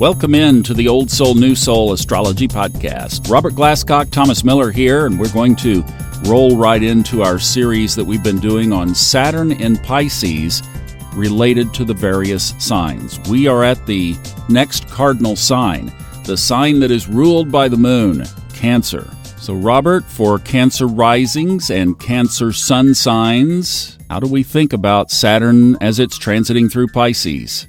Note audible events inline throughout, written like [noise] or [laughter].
Welcome in to the Old Soul, New Soul Astrology Podcast. Robert Glasscock, Thomas Miller here, and we're going to roll right into our series that we've been doing on Saturn in Pisces related to the various signs. We are at the next cardinal sign, the sign that is ruled by the moon, Cancer. So, Robert, for Cancer risings and Cancer sun signs, how do we think about Saturn as it's transiting through Pisces?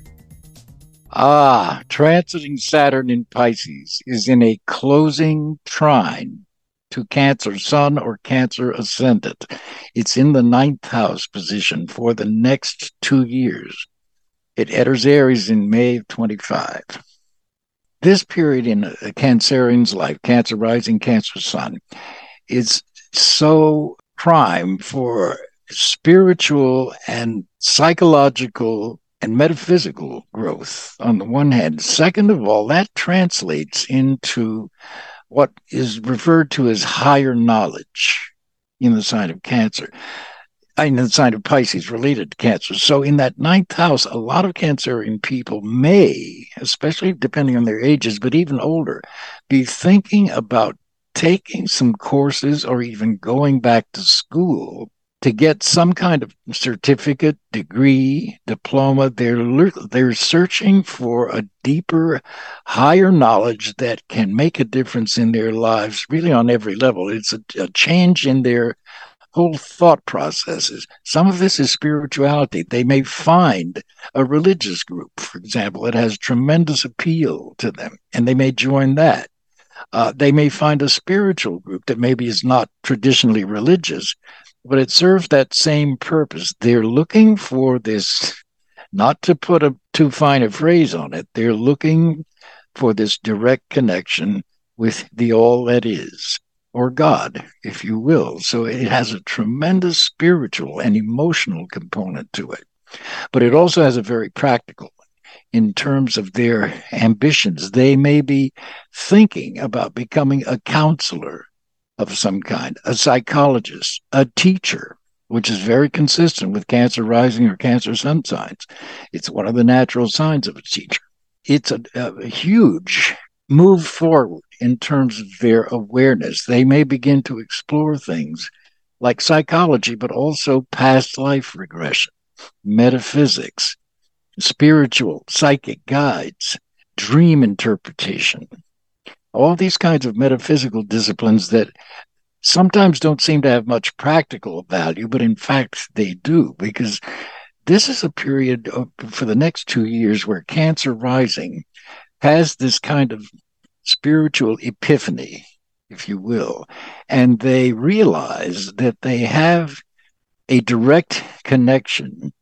Ah, transiting Saturn in Pisces is in a closing trine to Cancer Sun or Cancer Ascendant. It's in the ninth house position for the next two years. It enters Aries in May of 25. This period in a Cancerian's life, Cancer rising, Cancer Sun, is so prime for spiritual and psychological and metaphysical growth on the one hand. Second of all, that translates into what is referred to as higher knowledge in the sign of Cancer, in the sign of Pisces related to Cancer. So, in that ninth house, a lot of Cancerian people may, especially depending on their ages, but even older, be thinking about taking some courses or even going back to school to get some kind of certificate, degree, diploma. They're they're searching for a deeper, higher knowledge that can make a difference in their lives, really on every level. It's a, a change in their whole thought processes. Some of this is spirituality. They may find a religious group, for example, that has tremendous appeal to them, and they may join that. Uh, they may find a spiritual group that maybe is not traditionally religious, but it serves that same purpose. They're looking for this, not to put a too fine a phrase on it, they're looking for this direct connection with the all that is, or God, if you will. So it has a tremendous spiritual and emotional component to it. But it also has a very practical in terms of their ambitions. They may be thinking about becoming a counselor of some kind, a psychologist, a teacher, which is very consistent with cancer rising or cancer sun signs. It's one of the natural signs of a teacher. It's a, a huge move forward in terms of their awareness. They may begin to explore things like psychology, but also past life regression, metaphysics, spiritual, psychic guides, dream interpretation, all these kinds of metaphysical disciplines that sometimes don't seem to have much practical value, but in fact they do, because this is a period of, for the next two years where Cancer Rising has this kind of spiritual epiphany, if you will, and they realize that they have a direct connection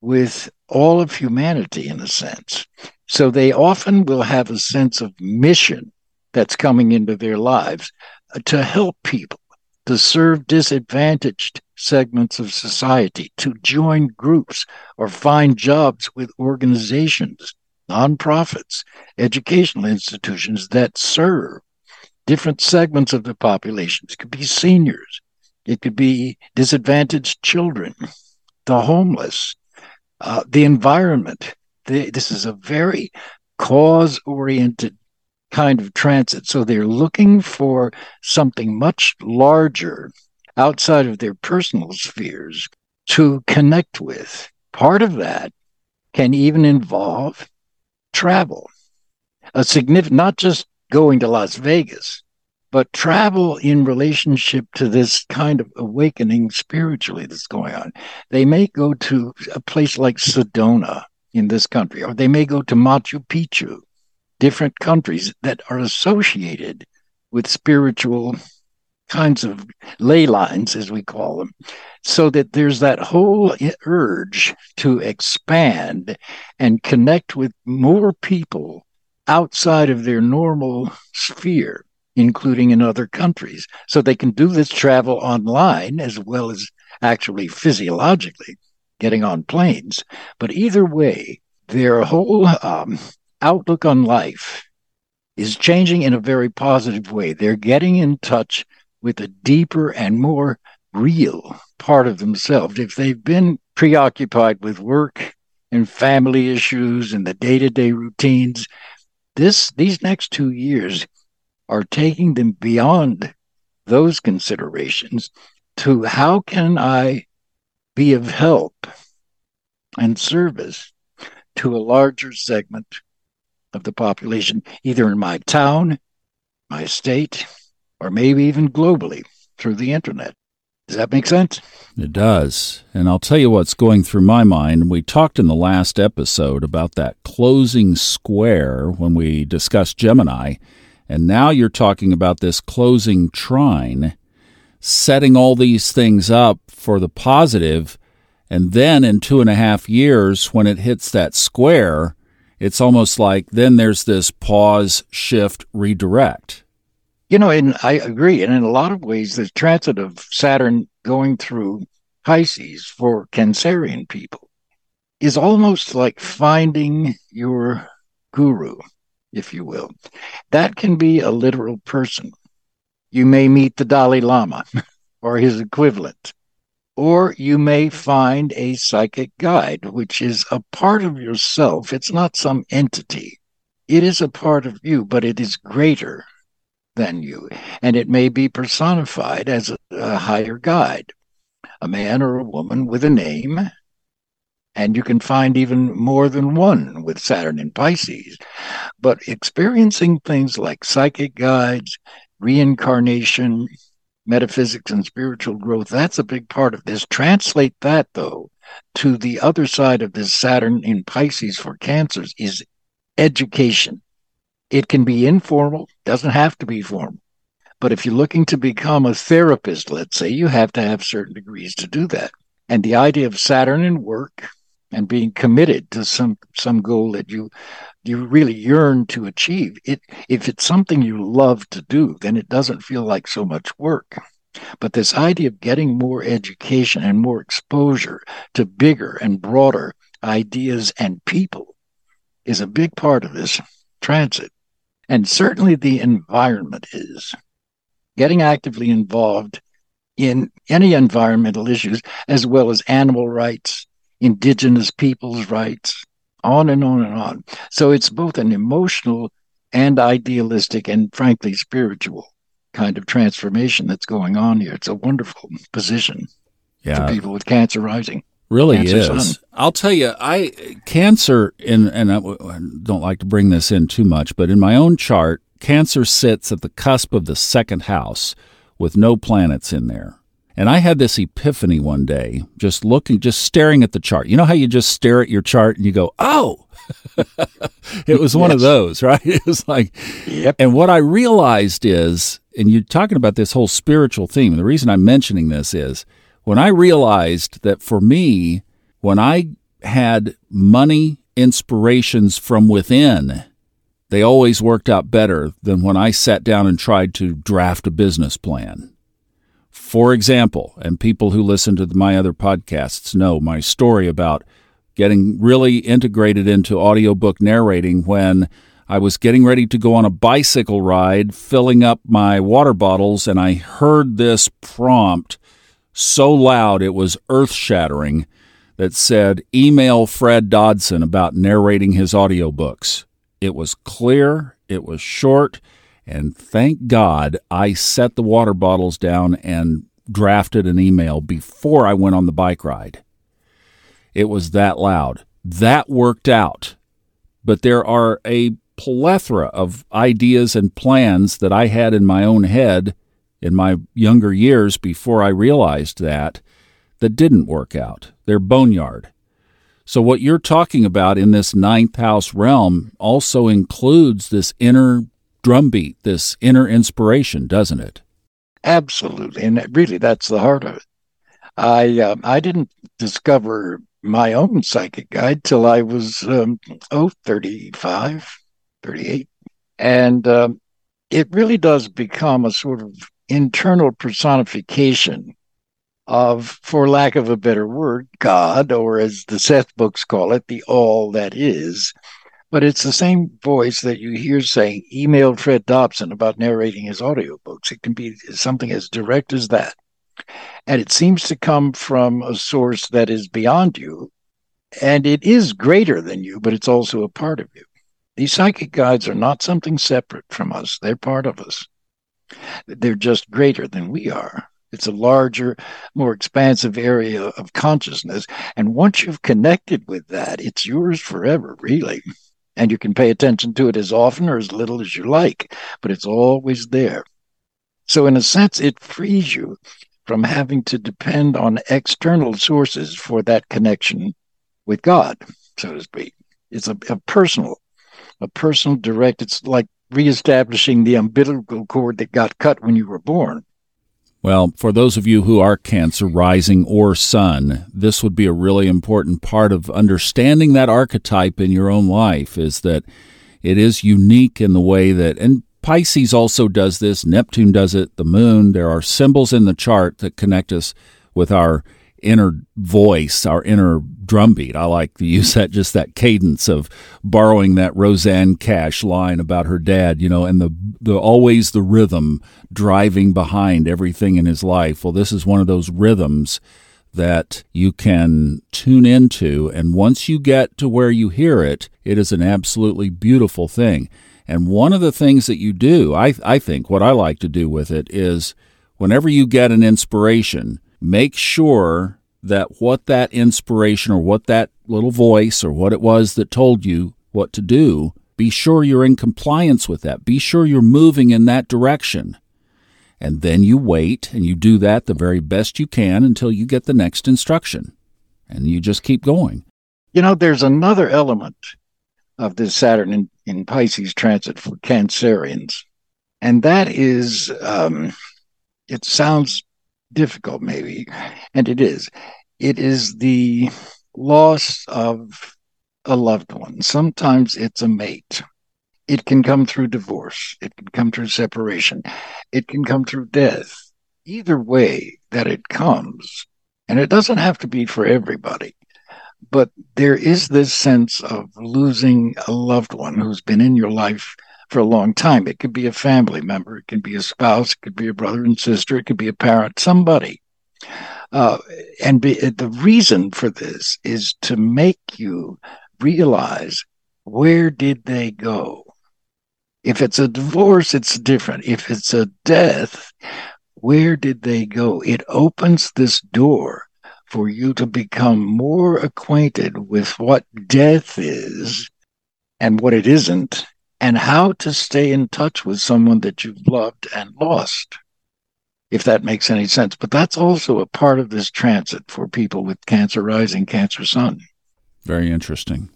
with all of humanity in a sense. So they often will have a sense of mission that's coming into their lives uh, to help people, to serve disadvantaged segments of society, to join groups or find jobs with organizations, nonprofits, educational institutions that serve different segments of the population. It could be seniors, it could be disadvantaged children, the homeless, uh, the environment. The, this is a very cause oriented kind of transit. So they're looking for something much larger outside of their personal spheres to connect with. Part of that can even involve travel, a significant, not just going to Las Vegas, but travel in relationship to this kind of awakening spiritually that's going on. They may go to a place like Sedona in this country, or they may go to Machu Picchu different countries that are associated with spiritual kinds of ley lines, as we call them, so that there's that whole urge to expand and connect with more people outside of their normal sphere, including in other countries. So they can do this travel online as well as actually physiologically getting on planes. But either way, their whole um, outlook on life is changing in a very positive way. They're getting in touch with a deeper and more real part of themselves. If they've been preoccupied with work and family issues and the day to day routines, this these next two years are taking them beyond those considerations to how can I be of help and service to a larger segment of the population, either in my town, my state, or maybe even globally through the internet. Does that make sense? It does. And I'll tell you what's going through my mind. We talked in the last episode about that closing square when we discussed Gemini. And now you're talking about this closing trine, setting all these things up for the positive, And then in two and a half years, when it hits that square, it's almost like then there's this pause, shift, redirect. You know, and I agree. And in a lot of ways, the transit of Saturn going through Pisces for Cancerian people is almost like finding your guru, if you will. That can be a literal person. You may meet the Dalai Lama [laughs] or his equivalent, or you may find a psychic guide, which is a part of yourself. It's not some entity, it is a part of you, but it is greater than you. And it may be personified as a, a higher guide, a man or a woman with a name. And you can find even more than one with Saturn in Pisces. But experiencing things like psychic guides, reincarnation, metaphysics, and spiritual growth, that's a big part of this. Translate that, though, to the other side of this Saturn in Pisces for cancers is education. It can be informal, doesn't have to be formal. But if you're looking to become a therapist, let's say, you have to have certain degrees to do that. And the idea of Saturn in work and being committed to some some goal that you you really yearn to achieve. It if it's something you love to do then it doesn't feel like so much work. But this idea of getting more education and more exposure to bigger and broader ideas and people is a big part of this transit. And certainly the environment is. Getting actively involved in any environmental issues, as well as animal rights, indigenous people's rights, on and on and on. So it's both an emotional and idealistic and frankly spiritual kind of transformation that's going on here. It's a wonderful position yeah. for people with cancer rising. Really is. I'll tell you, I cancer in, and I don't like to bring this in too much, but in my own chart, cancer sits at the cusp of the second house with no planets in there. And I had this epiphany one day, just looking, just staring at the chart. You know how you just stare at your chart and you go, "Oh." [laughs] it was one yes. of those, [laughs] right? It was like, yep. and what I realized is, and you're talking about this whole spiritual theme. The reason I'm mentioning this is when I realized that for me, when I had money inspirations from within, they always worked out better than when I sat down and tried to draft a business plan. For example, and people who listen to my other podcasts know my story about getting really integrated into audiobook narrating when I was getting ready to go on a bicycle ride, filling up my water bottles, and I heard this prompt so loud it was earth shattering that said, Email Fred Dodson about narrating his audiobooks. It was clear, it was short, and thank God I set the water bottles down and drafted an email before I went on the bike ride. It was that loud. That worked out. But there are a plethora of ideas and plans that I had in my own head in my younger years before I realized that that didn't work out. They're boneyard. So, what you're talking about in this ninth house realm also includes this inner drumbeat, this inner inspiration, doesn't it? Absolutely. And really, that's the heart of it. I, uh, I didn't discover my own psychic guide till I was, um, oh, 35, 38. And um, it really does become a sort of internal personification of, for lack of a better word, God, or as the Seth books call it, the all that is. But it's the same voice that you hear saying, email Fred Dodson about narrating his audiobooks. It can be something as direct as that. And it seems to come from a source that is beyond you. And it is greater than you, but it's also a part of you. These psychic guides are not something separate from us, they're part of us. They're just greater than we are. It's a larger, more expansive area of consciousness. And once you've connected with that, it's yours forever, really. And you can pay attention to it as often or as little as you like, but it's always there. So, in a sense, it frees you from having to depend on external sources for that connection with God, so to speak. It's a, a personal, a personal direct. It's like reestablishing the umbilical cord that got cut when you were born. Well, for those of you who are Cancer rising or sun, this would be a really important part of understanding that archetype in your own life is that it is unique in the way that, and Pisces also does this, Neptune does it, the moon. There are symbols in the chart that connect us with our inner voice, our inner drumbeat. I like to use that, just that cadence of borrowing that Rosanne Cash line about her dad, you know, and the, the always the rhythm driving behind everything in his life. Well, this is one of those rhythms that you can tune into. And once you get to where you hear it, it is an absolutely beautiful thing. And one of the things that you do, I, I think, what I like to do with it is whenever you get an inspiration, make sure that what that inspiration or what that little voice or what it was that told you what to do, be sure you're in compliance with that. Be sure you're moving in that direction. And then you wait and you do that the very best you can until you get the next instruction. And you just keep going. You know, there's another element of this Saturn in, in Pisces transit for Cancerians. And that is, um, it sounds difficult, maybe, and it is. It is the loss of a loved one. Sometimes it's a mate. It can come through divorce. It can come through separation. It can come through death. Either way that it comes, and it doesn't have to be for everybody, but there is this sense of losing a loved one who's been in your life for a long time. It could be a family member, it could be a spouse, it could be a brother and sister, it could be a parent, somebody. Uh, and be, the reason for this is to make you realize where did they go? If it's a divorce, it's different. If it's a death, where did they go? It opens this door for you to become more acquainted with what death is and what it isn't, and how to stay in touch with someone that you've loved and lost, if that makes any sense. But that's also a part of this transit for people with Cancer rising, Cancer sun. Very interesting.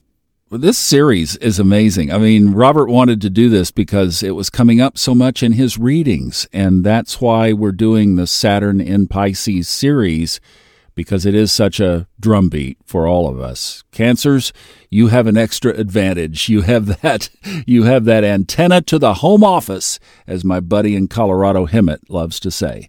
Well, this series is amazing. I mean, Robert wanted to do this because it was coming up so much in his readings, and that's why we're doing the Saturn in Pisces series because it is such a drumbeat for all of us. Cancers, you have an extra advantage. You have that [laughs] you have that antenna to the home office, as my buddy in Colorado Hemet loves to say.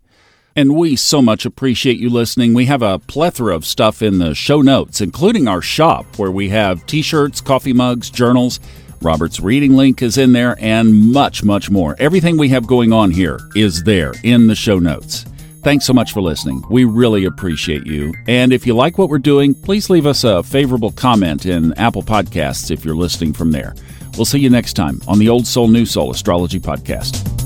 And we so much appreciate you listening. We have a plethora of stuff in the show notes, including our shop where we have t-shirts, coffee mugs, journals, Robert's reading link is in there, and much, much more. Everything we have going on here is there in the show notes. Thanks so much for listening. We really appreciate you. And if you like what we're doing, please leave us a favorable comment in Apple Podcasts if you're listening from there. We'll see you next time on the Old Soul New Soul Astrology Podcast.